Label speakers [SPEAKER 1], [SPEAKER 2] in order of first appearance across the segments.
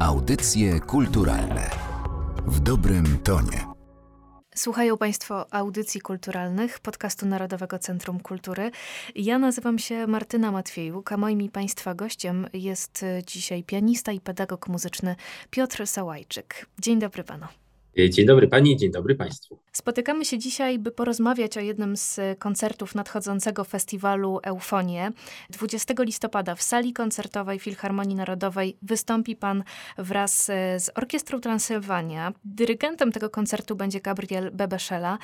[SPEAKER 1] Audycje kulturalne w dobrym tonie.
[SPEAKER 2] Słuchają Państwo audycji kulturalnych podcastu Narodowego Centrum Kultury. Ja nazywam się Martyna Matwiejuk, a moim i Państwa gościem jest dzisiaj pianista i pedagog muzyczny Piotr Sałajczyk. Dzień dobry Panu.
[SPEAKER 3] Dzień dobry Pani, dzień dobry Państwu.
[SPEAKER 2] Spotykamy się dzisiaj, by porozmawiać o jednym z koncertów nadchodzącego festiwalu Eufonie. 20 listopada w sali koncertowej Filharmonii Narodowej wystąpi Pan wraz z Orkiestrą Transylwania. Dyrygentem tego koncertu będzie Gabriel Bebeszela.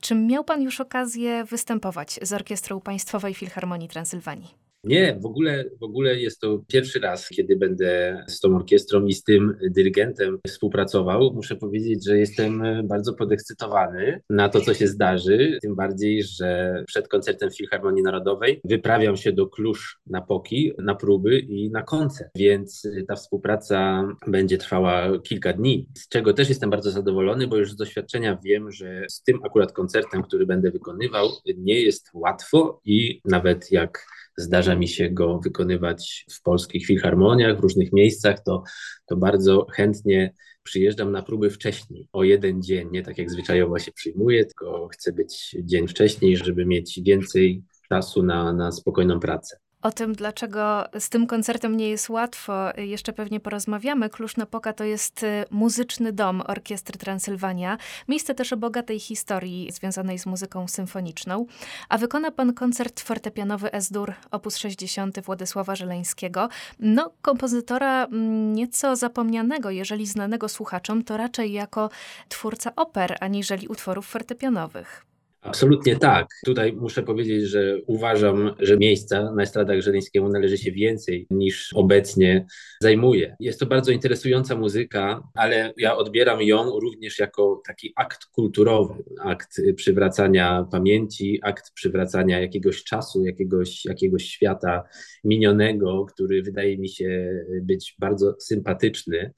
[SPEAKER 2] Czy miał Pan już okazję występować z Orkiestrą Państwowej Filharmonii Transylwanii?
[SPEAKER 3] Nie, w ogóle, w ogóle jest to pierwszy raz, kiedy będę z tą orkiestrą i z tym dyrygentem współpracował. Muszę powiedzieć, że jestem bardzo podekscytowany na to, co się zdarzy. Tym bardziej, że przed koncertem Filharmonii Narodowej wyprawiam się do Klusz na Poki, na próby i na koncert. Więc ta współpraca będzie trwała kilka dni, z czego też jestem bardzo zadowolony, bo już z doświadczenia wiem, że z tym akurat koncertem, który będę wykonywał, nie jest łatwo i nawet jak zdarza mi się go wykonywać w polskich filharmoniach, w różnych miejscach, to, to bardzo chętnie przyjeżdżam na próby wcześniej, o jeden dzień, nie tak jak zwyczajowo się przyjmuje, tylko chcę być dzień wcześniej, żeby mieć więcej czasu na, na spokojną pracę.
[SPEAKER 2] O tym, dlaczego z tym koncertem nie jest łatwo, jeszcze pewnie porozmawiamy. Klusz Poka to jest y, muzyczny dom Orkiestry Transylwania. Miejsce też o bogatej historii związanej z muzyką symfoniczną. A wykona pan koncert fortepianowy S-dur op. 60 Władysława Żeleńskiego. No, kompozytora mm, nieco zapomnianego, jeżeli znanego słuchaczom, to raczej jako twórca oper, aniżeli utworów fortepianowych.
[SPEAKER 3] Absolutnie tak. Tutaj muszę powiedzieć, że uważam, że miejsca na estradach żeleńskiemu należy się więcej niż obecnie zajmuje. Jest to bardzo interesująca muzyka, ale ja odbieram ją również jako taki akt kulturowy, akt przywracania pamięci, akt przywracania jakiegoś czasu, jakiegoś, jakiegoś świata minionego, który wydaje mi się być bardzo sympatyczny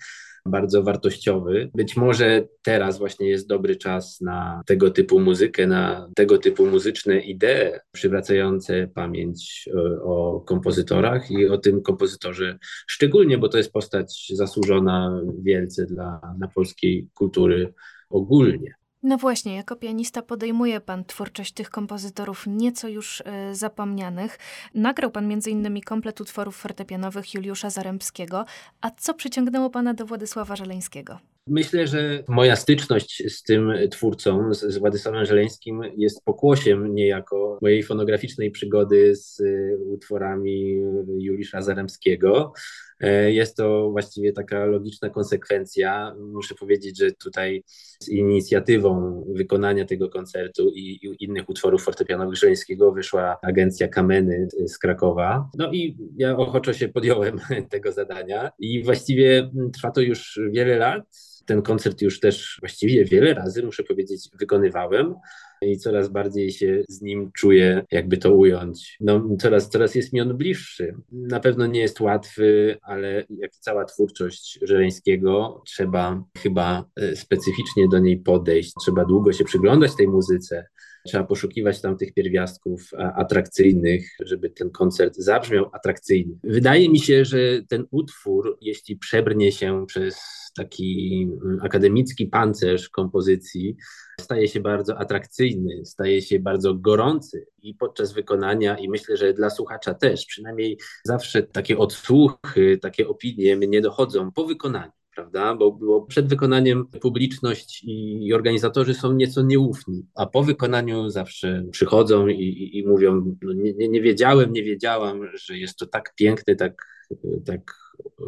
[SPEAKER 3] bardzo wartościowy. Być może teraz właśnie jest dobry czas na tego typu muzykę, na tego typu muzyczne idee przywracające pamięć e, o kompozytorach i o tym kompozytorze szczególnie, bo to jest postać zasłużona wielce dla, dla polskiej kultury ogólnie.
[SPEAKER 2] No właśnie, jako pianista podejmuje pan twórczość tych kompozytorów nieco już y, zapomnianych. Nagrał pan m.in. komplet utworów fortepianowych Juliusza Zarębskiego. A co przyciągnęło pana do Władysława Żeleńskiego?
[SPEAKER 3] Myślę, że moja styczność z tym twórcą, z, Władysławem Żeleńskim, jest pokłosiem niejako mojej fonograficznej przygody z y, utworami Juliusza Zaremskiego. E, jest to właściwie taka logiczna konsekwencja. Muszę powiedzieć, że tutaj z inicjatywą wykonania tego koncertu i, i innych utworów fortepianowych Żeleńskiego wyszła agencja Kameny z Krakowa. No i ja ochoczo się podjąłem tego zadania i właściwie trwa to już wiele lat ten koncert już też właściwie wiele razy, muszę powiedzieć, wykonywałem i coraz bardziej się z nim czuję, jakby to ująć. No, coraz, coraz jest mi on bliższy. Na pewno nie jest łatwy, ale jak cała twórczość Żeleńskiego, trzeba chyba e, specyficznie do niej podejść. Trzeba długo się przyglądać tej muzyce, Trzeba poszukiwać tam tych pierwiastków atrakcyjnych, żeby ten koncert zabrzmiał atrakcyjnie. Wydaje mi się, że ten utwór, jeśli przebrnie się przez taki mm, akademicki pancerz kompozycji, staje się bardzo atrakcyjny, staje się bardzo gorący i podczas wykonania, i myślę, że dla słuchacza też, przynajmniej zawsze takie odsłuchy, takie opinie mnie dochodzą po wykonaniu prawda? Bo, bo przed wykonaniem publiczność i organizatorzy są nieco nieufni, a po wykonaniu zawsze przychodzą i, i, i mówią: no nie, nie wiedziałem, nie wiedziałam, że jest to tak piękny, tak, tak e,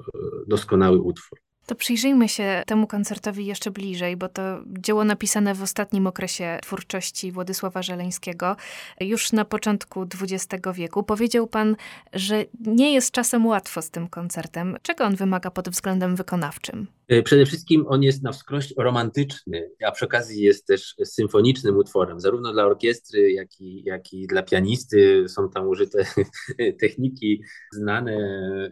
[SPEAKER 3] doskonały utwór.
[SPEAKER 2] To przyjrzyjmy się temu koncertowi jeszcze bliżej, bo to dzieło napisane w ostatnim okresie twórczości Władysława Żeleńskiego, już na początku XX wieku. Powiedział pan, że nie jest czasem łatwo z tym koncertem. Czego on wymaga pod względem wykonawczym?
[SPEAKER 3] E, przede wszystkim on jest na wskroś romantyczny, a przy okazji jest też symfonicznym utworem, zarówno dla orkiestry, jak i, jak i dla pianisty. Są tam użyte techniki znane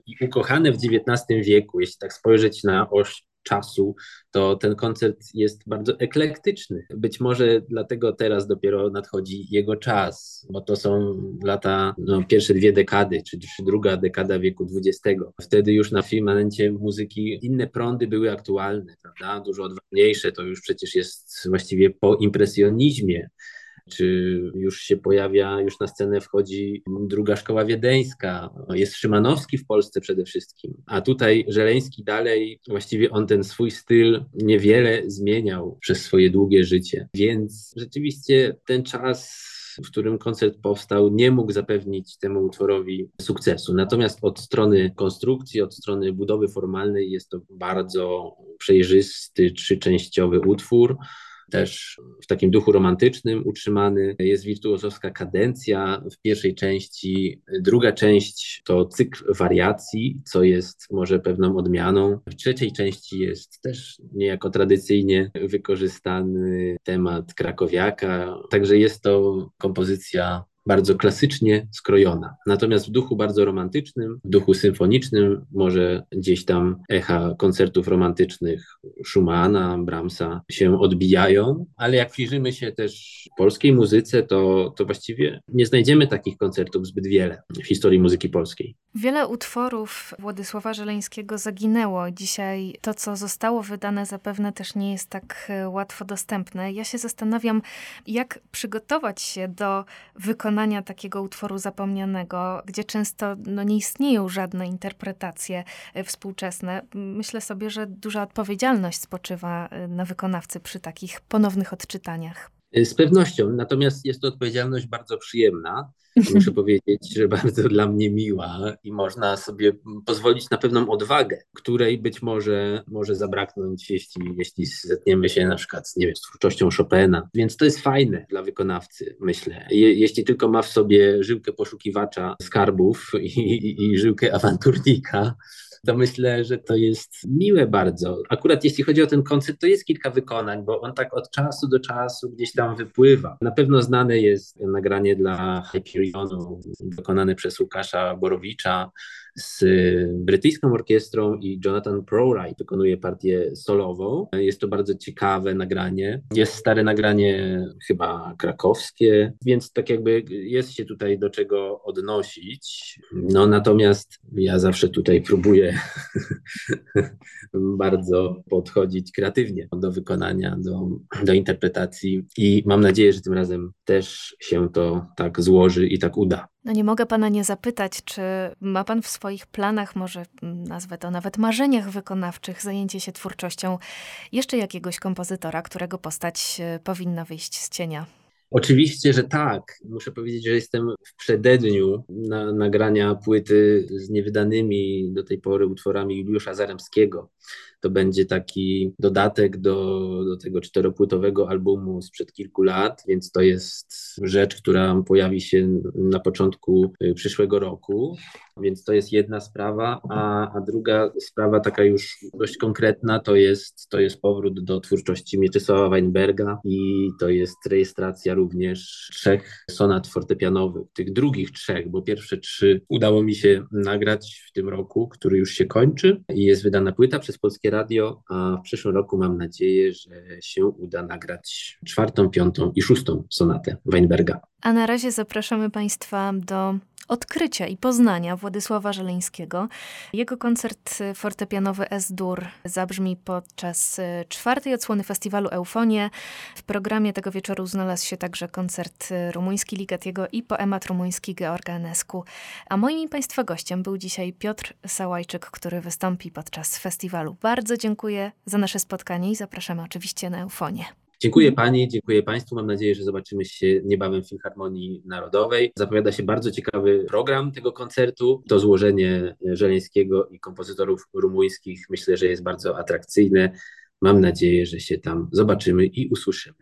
[SPEAKER 3] i ukochane w XIX wieku. Jeśli tak spojrzeć na oś czasu, to ten koncert jest bardzo eklektyczny. Być może dlatego teraz dopiero nadchodzi jego czas, bo to są lata, no, pierwsze dwie dekady, czy, czy druga dekada wieku XX. Wtedy już na firmamencie muzyki inne prądy były aktualne, prawda? Dużo odważniejsze, to już przecież jest właściwie po impresjonizmie czy już się pojawia, już na scenę wchodzi druga szkoła wiedeńska, jest Szymanowski w Polsce przede wszystkim, a tutaj Żeleński dalej, właściwie on ten swój styl niewiele zmieniał przez swoje długie życie, więc rzeczywiście ten czas w którym koncert powstał, nie mógł zapewnić temu utworowi sukcesu. Natomiast od strony konstrukcji, od strony budowy formalnej jest to bardzo przejrzysty, trzyczęściowy utwór też w takim duchu romantycznym utrzymany. Jest wirtuozowska kadencja w pierwszej części. Druga część to cykl wariacji, co jest może pewną odmianą. W trzeciej części jest też niejako tradycyjnie wykorzystany temat krakowiaka. Także jest to kompozycja bardzo klasycznie skrojona. Natomiast w duchu bardzo romantycznym, w duchu symfonicznym, może gdzieś tam echa koncertów romantycznych Schumana, Brahmsa się odbijają, ale jak przyjrzymy się też polskiej muzyce, to, to właściwie nie znajdziemy takich koncertów zbyt wiele w historii muzyki polskiej.
[SPEAKER 2] Wiele utworów Władysława Żeleńskiego zaginęło. Dzisiaj to, co zostało wydane, zapewne też nie jest tak e, łatwo dostępne. Ja się zastanawiam, jak przygotować się do wykonania takiego utworu zapomnianego, gdzie często no, nie istnieją żadne interpretacje e, współczesne. Myślę sobie, że duża odpowiedzialność spoczywa e, na wykonawcy przy takich ponownych odczytaniach.
[SPEAKER 3] Z pewnością, natomiast jest to odpowiedzialność bardzo przyjemna. Muszę powiedzieć, że bardzo dla mnie miła i można sobie pozwolić na pewną odwagę, której być może może zabraknąć, jeśli, jeśli zetniemy się na przykład nie wiem, z twórczością Chopina. Więc to jest fajne dla wykonawcy, myślę. Je, jeśli tylko ma w sobie żyłkę poszukiwacza skarbów i, i, i żyłkę awanturnika, to myślę, że to jest miłe bardzo. Akurat jeśli chodzi o ten koncert, to jest kilka wykonań, bo on tak od czasu do czasu gdzieś tam wypływa. Na pewno znane jest nagranie dla Hyperionu, wykonane przez Łukasza Borowicza, z brytyjską orkiestrą i Jonathan Prowright wykonuje partię solową. Jest to bardzo ciekawe nagranie. Jest stare nagranie chyba krakowskie, więc tak jakby jest się tutaj do czego odnosić. No natomiast ja zawsze tutaj próbuję bardzo podchodzić kreatywnie do wykonania, do, do interpretacji i mam nadzieję, że tym razem też się to tak złoży i tak uda.
[SPEAKER 2] No nie mogę pana nie zapytać, czy ma pan w swoich planach, może nazwę to nawet marzeniach wykonawczych, zajęcie się twórczością jeszcze jakiegoś kompozytora, którego postać e, powinna wyjść z cienia?
[SPEAKER 3] Oczywiście, że tak. Muszę powiedzieć, że jestem w przededniu na, nagrania płyty z niewydanymi do tej pory utworami Juliusza Zaremskiego. To będzie taki dodatek do, do tego czteropłytowego albumu sprzed kilku lat, więc to jest rzecz, która pojawi się na początku y, przyszłego roku. Więc to jest jedna sprawa, a, a druga sprawa, taka już dość konkretna, to jest, to jest powrót do twórczości Mieczysława Weinberga i to jest rejestracja również trzech sonat fortepianowych, tych drugich trzech, bo pierwsze trzy udało mi się nagrać w tym roku, który już się kończy i jest wydana płyta przez Polskie Radio, a w przyszłym roku mam nadzieję, że się uda nagrać czwartą, piątą i szóstą sonatę Weinberga.
[SPEAKER 2] A na razie zapraszamy Państwa do odkrycia i poznania Władysława Żeleńskiego. Jego koncert fortepianowy S-dur zabrzmi podczas e, czwartej odsłony festiwalu Eufonie. W programie tego wieczoru znalazł się także koncert rumuński Ligetiego i poemat rumuński Georga Enescu. A moim i Państwa gościem był dzisiaj Piotr Sałajczyk, który wystąpi podczas festiwalu. Bardzo dziękuję za nasze spotkanie i zapraszamy oczywiście na Eufonię.
[SPEAKER 3] Dziękuję Pani, dziękuję Państwu. Mam nadzieję, że zobaczymy się niebawem w Filharmonii Narodowej. Zapowiada się bardzo ciekawy program tego koncertu. To złożenie Żeleńskiego i kompozytorów rumuńskich myślę, że jest bardzo atrakcyjne. Mam nadzieję, że się tam zobaczymy i usłyszymy.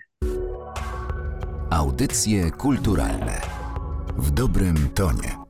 [SPEAKER 1] Audycje kulturalne w dobrym tonie.